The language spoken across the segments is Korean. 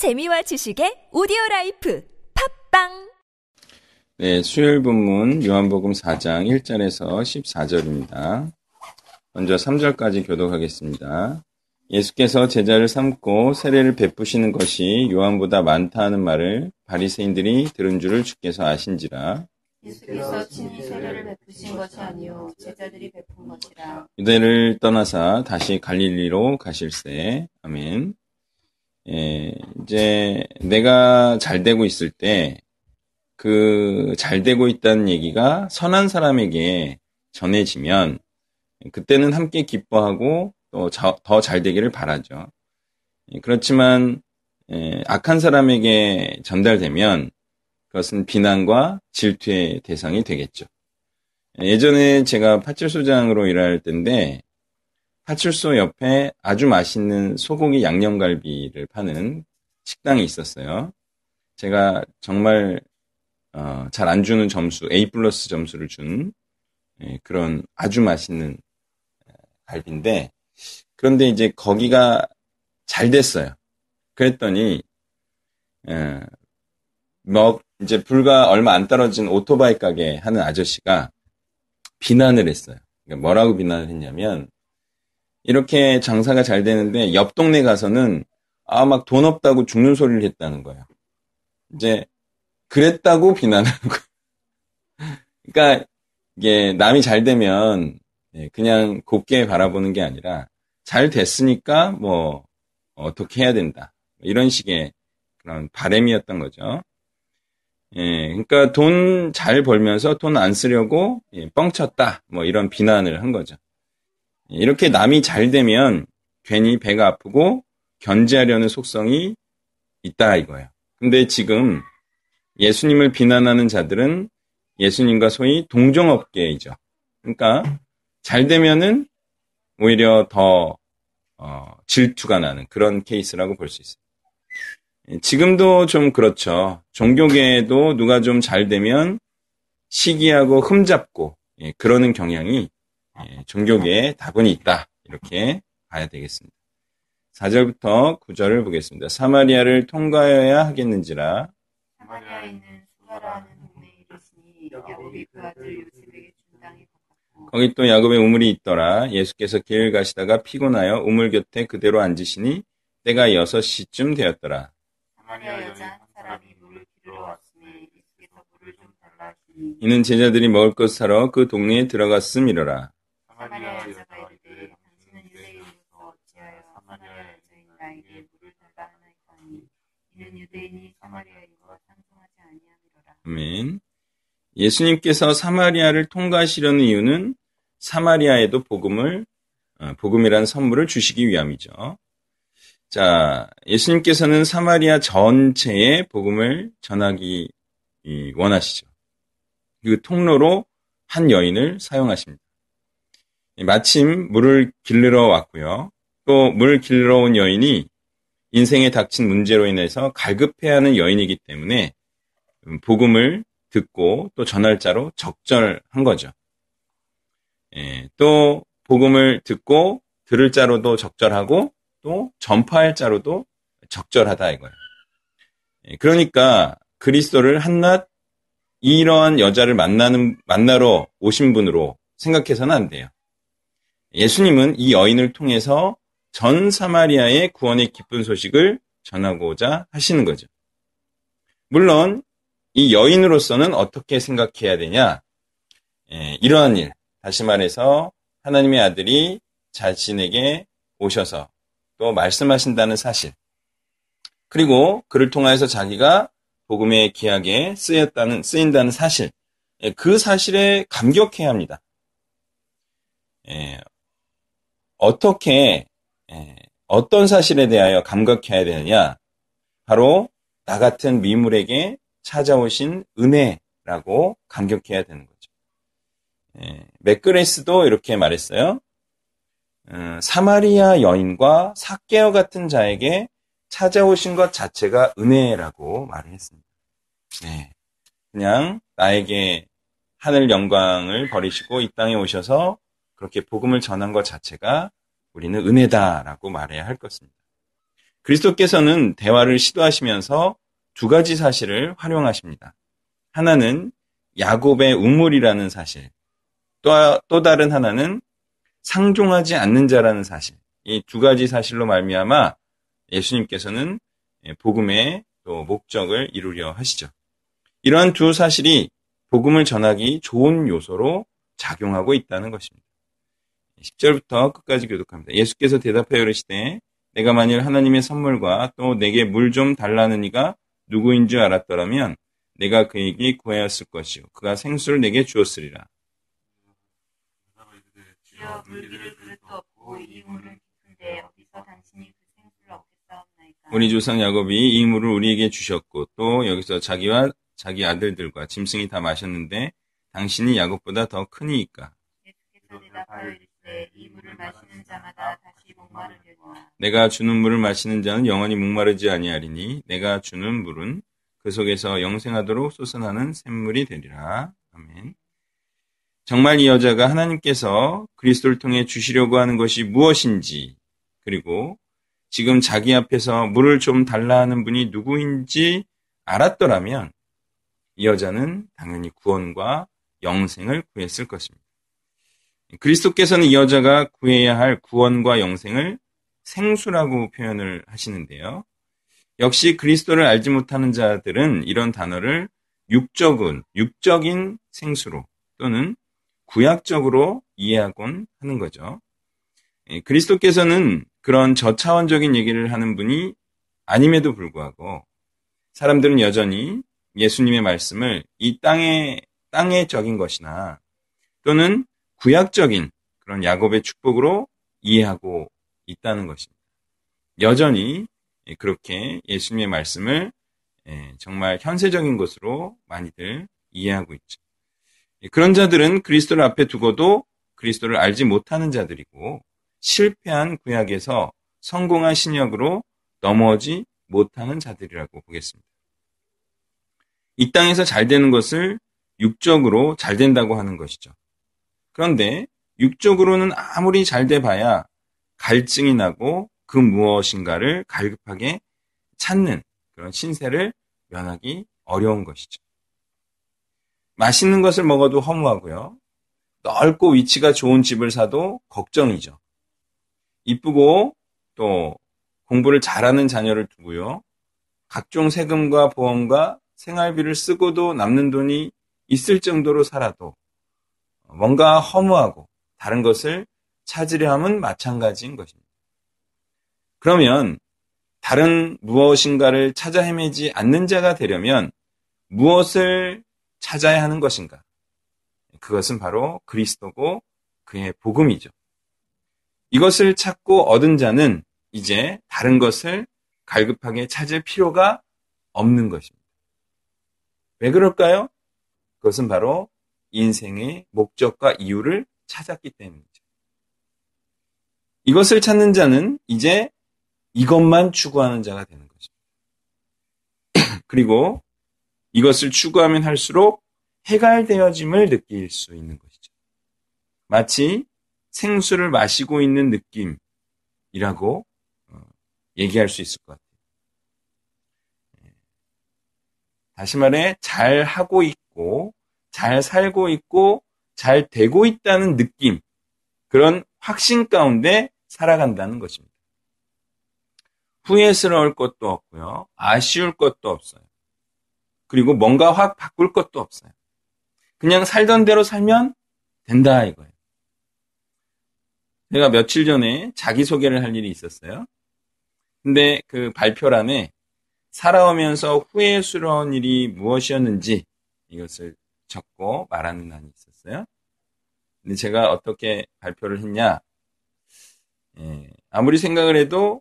재미와 지식의 오디오 라이프 팟빵 네, 수요일 본문 요한복음 4장 1절에서 14절입니다. 먼저 3절까지 교독하겠습니다. 예수께서 제자를 삼고 세례를 베푸시는 것이 요한보다 많다 하는 말을 바리새인들이 들은 줄을 주께서 아신지라 예수께서 친히 세례를 베푸신 것이 아니요 제자들이 베푼 것이라. 유대를 떠나사 다시 갈릴리로 가실새. 아멘. 예, 이제 내가 잘 되고 있을 때 그 잘 되고 있다는 얘기가 선한 사람에게 전해지면 그때는 함께 기뻐하고 또 더 잘 되기를 바라죠. 예, 그렇지만 예, 악한 사람에게 전달되면 그것은 비난과 질투의 대상이 되겠죠. 예전에 제가 파출소장으로 일할 때인데 파출소 옆에 아주 맛있는 소고기 양념갈비를 파는 식당이 있었어요. 제가 정말 어, 잘 안 주는 점수, A 플러스 점수를 준 예, 그런 아주 맛있는 갈비인데 그런데 이제 거기가 잘 됐어요. 그랬더니 예, 뭐 이제 불과 얼마 안 떨어진 오토바이 가게 하는 아저씨가 비난을 했어요. 그러니까 뭐라고 비난을 했냐면 이렇게 장사가 잘 되는데 옆 동네 가서는 아 막 돈 없다고 죽는 소리를 했다는 거예요. 이제 그랬다고 비난하는 거예요. 그러니까 이게 남이 잘 되면 예, 그냥 곱게 바라보는 게 아니라 잘 됐으니까 뭐 어떻게 해야 된다 이런 식의 그런 바램이었던 거죠. 예, 그러니까 돈 잘 벌면서 돈 안 쓰려고 예, 뻥쳤다. 뭐 이런 비난을 한 거죠. 이렇게 남이 잘 되면 괜히 배가 아프고 견제하려는 속성이 있다 이거예요. 근데 지금 예수님을 비난하는 자들은 예수님과 소위 동종업계이죠. 그러니까 잘 되면은 오히려 더 어, 질투가 나는 그런 케이스라고 볼 수 있어요. 지금도 좀 그렇죠. 종교계에도 누가 좀 잘 되면 시기하고 흠잡고 예, 그러는 경향이 예, 종교계에 다분히 있다. 이렇게 봐야 되겠습니다. 4절부터 9절을 보겠습니다. 사마리아를 통과해야 하겠는지라 사마리아에 있는 수가라 하는 동네에 이르시니 야곱이 그 아들 요셉에게 준 땅이 가깝고 거기 또 야곱의 우물이 있더라. 예수께서 길 가시다가 피곤하여 우물 곁에 그대로 앉으시니 때가 6시쯤 되었더라. 사마리아 여자 한 사람이 물을 기르러 왔으니 예수께서 물을 좀 달라 하시니 이는 제자들이 먹을 것 사러 그 동네에 들어갔음이로라. 사마리아 여자가 이르되 당신은 유대인이고 어찌하여 사마리아 여자인 나에게 물을 달라 하나이까 하니 이는 유대인이 사마리아인 것 상종하지 아니함이로라. 아멘. 예수님께서 사마리아를 통과하시려는 이유는 사마리아에도 복음을 어, 복음이라는 선물을 주시기 위함이죠. 자, 예수님께서는 사마리아 전체에 복음을 전하기 이, 원하시죠. 그 통로로 한 여인을 사용하십니다. 마침 물을 길르러 왔고요. 또 물 길르러 온 여인이 인생에 닥친 문제로 인해서 갈급해하는 여인이기 때문에 복음을 듣고 또 전할 자로 적절한 거죠. 예, 또 복음을 듣고 들을 자로도 적절하고 또 전파할 자로도 적절하다 이거예요. 예, 그러니까 그리스도를 한낱 이러한 여자를 만나는 만나러 오신 분으로 생각해서는 안 돼요. 예수님은 이 여인을 통해서 전 사마리아의 구원의 기쁜 소식을 전하고자 하시는 거죠. 물론 이 여인으로서는 어떻게 생각해야 되냐? 예, 이러한 일, 다시 말해서 하나님의 아들이 자신에게 오셔서 또 말씀하신다는 사실, 그리고 그를 통하여서 자기가 복음의 기약에 쓰였다는 쓰인다는 사실, 예, 그 사실에 감격해야 합니다. 예, 어떻게 예, 어떤 사실에 대하여 감격해야 되느냐? 바로 나 같은 미물에게 찾아오신 은혜라고 감격해야 되는 거죠. 예, 맥그레스도 이렇게 말했어요. 음, 사마리아 여인과 사케어 같은 자에게 찾아오신 것 자체가 은혜라고 말을 했습니다. 네, 그냥 나에게 하늘 영광을 버리시고 이 땅에 오셔서 그렇게 복음을 전한 것 자체가 우리는 은혜다라고 말해야 할 것입니다. 그리스도께서는 대화를 시도하시면서 두 가지 사실을 활용하십니다. 하나는 야곱의 우물이라는 사실, 또, 또 다른 하나는 상종하지 않는 자라는 사실. 이 두 가지 사실로 말미암아 예수님께서는 복음의 또 목적을 이루려 하시죠. 이러한 두 사실이 복음을 전하기 좋은 요소로 작용하고 있다는 것입니다. 10절부터 끝까지 교독합니다. 예수께서 대답하여 이르시되 내가 만일 하나님의 선물과 또 내게 물 좀 달라는 이가 누구인 줄 알았더라면 내가 그에게 구하였을 것이요 그가 생수를 내게 주었으리라. 주여 물기를 그릇도 없고 이 물은 깊은데 어디서 당신이 그 생수를 얻겠사옵나이까 우리 조상 야곱이 이 물을 우리에게 주셨고 또 여기서 자기와 자기 아들들과 짐승이 다 마셨는데 당신이 야곱보다 더 크니이까. 예수께서 대답하여 이르 내가 주는 물을 마시는 자는 영원히 목마르지 아니하리니 내가 주는 물은 그 속에서 영생하도록 솟아나는 샘물이 되리라. 아멘. 정말 이 여자가 하나님께서 그리스도를 통해 주시려고 하는 것이 무엇인지 그리고 지금 자기 앞에서 물을 좀 달라 하는 분이 누구인지 알았더라면 이 여자는 당연히 구원과 영생을 구했을 것입니다. 그리스도께서는 이 여자가 구해야 할 구원과 영생을 생수라고 표현을 하시는데요. 역시 그리스도를 알지 못하는 자들은 이런 단어를 육적은, 육적인 생수로 또는 구약적으로 이해하곤 하는 거죠. 예, 그리스도께서는 그런 저차원적인 얘기를 하는 분이 아님에도 불구하고 사람들은 여전히 예수님의 말씀을 이 땅의 땅의 적인 것이나 또는 구약적인 그런 야곱의 축복으로 이해하고 있다는 것입니다. 여전히 그렇게 예수님의 말씀을 예, 정말 현세적인 것으로 많이들 이해하고 있죠. 예, 그런 자들은 그리스도를 앞에 두고도 그리스도를 알지 못하는 자들이고 실패한 구약에서 성공한 신약으로 넘어오지 못하는 자들이라고 보겠습니다. 이 땅에서 잘 되는 것을 육적으로 잘 된다고 하는 것이죠. 그런데 육적으로는 아무리 잘 돼 봐야 갈증이 나고 그 무엇인가를 갈급하게 찾는 그런 신세를 면하기 어려운 것이죠. 맛있는 것을 먹어도 허무하고요. 넓고 위치가 좋은 집을 사도 걱정이죠. 이쁘고 또 공부를 잘하는 자녀를 두고요. 각종 세금과 보험과 생활비를 쓰고도 남는 돈이 있을 정도로 살아도 뭔가 허무하고 다른 것을 찾으려 함은 마찬가지인 것입니다. 그러면 다른 무엇인가를 찾아 헤매지 않는 자가 되려면 무엇을 찾아야 하는 것인가? 그것은 바로 그리스도고 그의 복음이죠. 이것을 찾고 얻은 자는 이제 다른 것을 갈급하게 찾을 필요가 없는 것입니다. 왜 그럴까요? 그것은 바로 인생의 목적과 이유를 찾았기 때문이죠. 이것을 찾는 자는 이제 이것만 추구하는 자가 되는 것입니다. 그리고 이것을 추구하면 할수록 해갈되어짐을 느낄 수 있는 것이죠. 마치 생수를 마시고 있는 느낌이라고 어, 얘기할 수 있을 것 같아요. 예. 다시 말해, 잘 하고 있고, 잘 살고 있고, 잘 되고 있다는 느낌, 그런 확신 가운데 살아간다는 것입니다. 후회스러울 것도 없고요. 아쉬울 것도 없어요. 그리고 뭔가 확 바꿀 것도 없어요. 그냥 살던 대로 살면 된다 이거예요. 제가 며칠 전에 자기소개를 할 일이 있었어요. 근데 그 발표란에 살아오면서 후회스러운 일이 무엇이었는지 이것을 적고 말하는 난이 있었어요. 근데 제가 어떻게 발표를 했냐? 예, 아무리 생각을 해도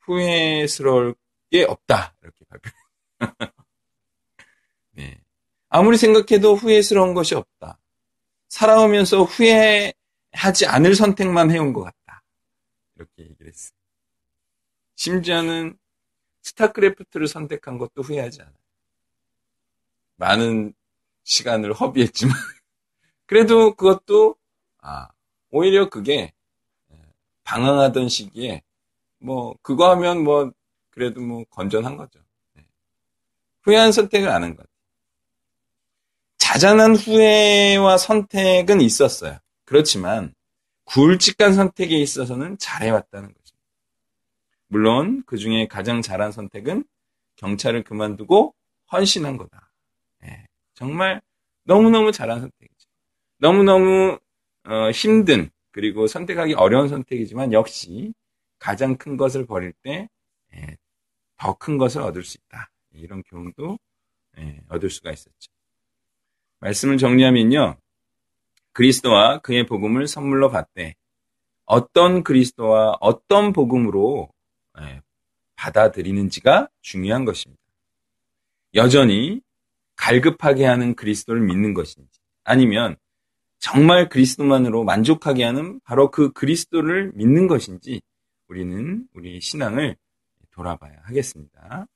후회스러울 게 없다. 이렇게 발표했어요. 네. 아무리 생각해도 후회스러운 것이 없다. 살아오면서 후회하지 않을 선택만 해온 것 같다. 이렇게 얘기를 했어요. 심지어는 스타크래프트를 선택한 것도 후회하지 않아요. 많은 시간을 허비했지만 그래도 그것도 아, 오히려 그게 방황하던 시기에 뭐 그거 하면 뭐 그래도 뭐 건전한 거죠. 네. 후회한 선택을 안 한 것. 자잘한 후회와 선택은 있었어요. 그렇지만 굵직한 선택에 있어서는 잘해왔다는 거죠. 물론 그 중에 가장 잘한 선택은 경찰을 그만두고 헌신한 거다. 네. 정말 너무너무 잘한 선택이죠. 너무너무 어, 힘든 그리고 선택하기 어려운 선택이지만 역시 가장 큰 것을 버릴 때 더 큰 것을 얻을 수 있다. 이런 교훈도 예, 얻을 수가 있었죠. 말씀을 정리하면요. 그리스도와 그의 복음을 선물로 받되 어떤 그리스도와 어떤 복음으로 예, 받아들이는지가 중요한 것입니다. 여전히 갈급하게 하는 그리스도를 믿는 것인지 아니면 정말 그리스도만으로 만족하게 하는 바로 그 그리스도를 믿는 것인지 우리는 우리 신앙을 돌아봐야 하겠습니다.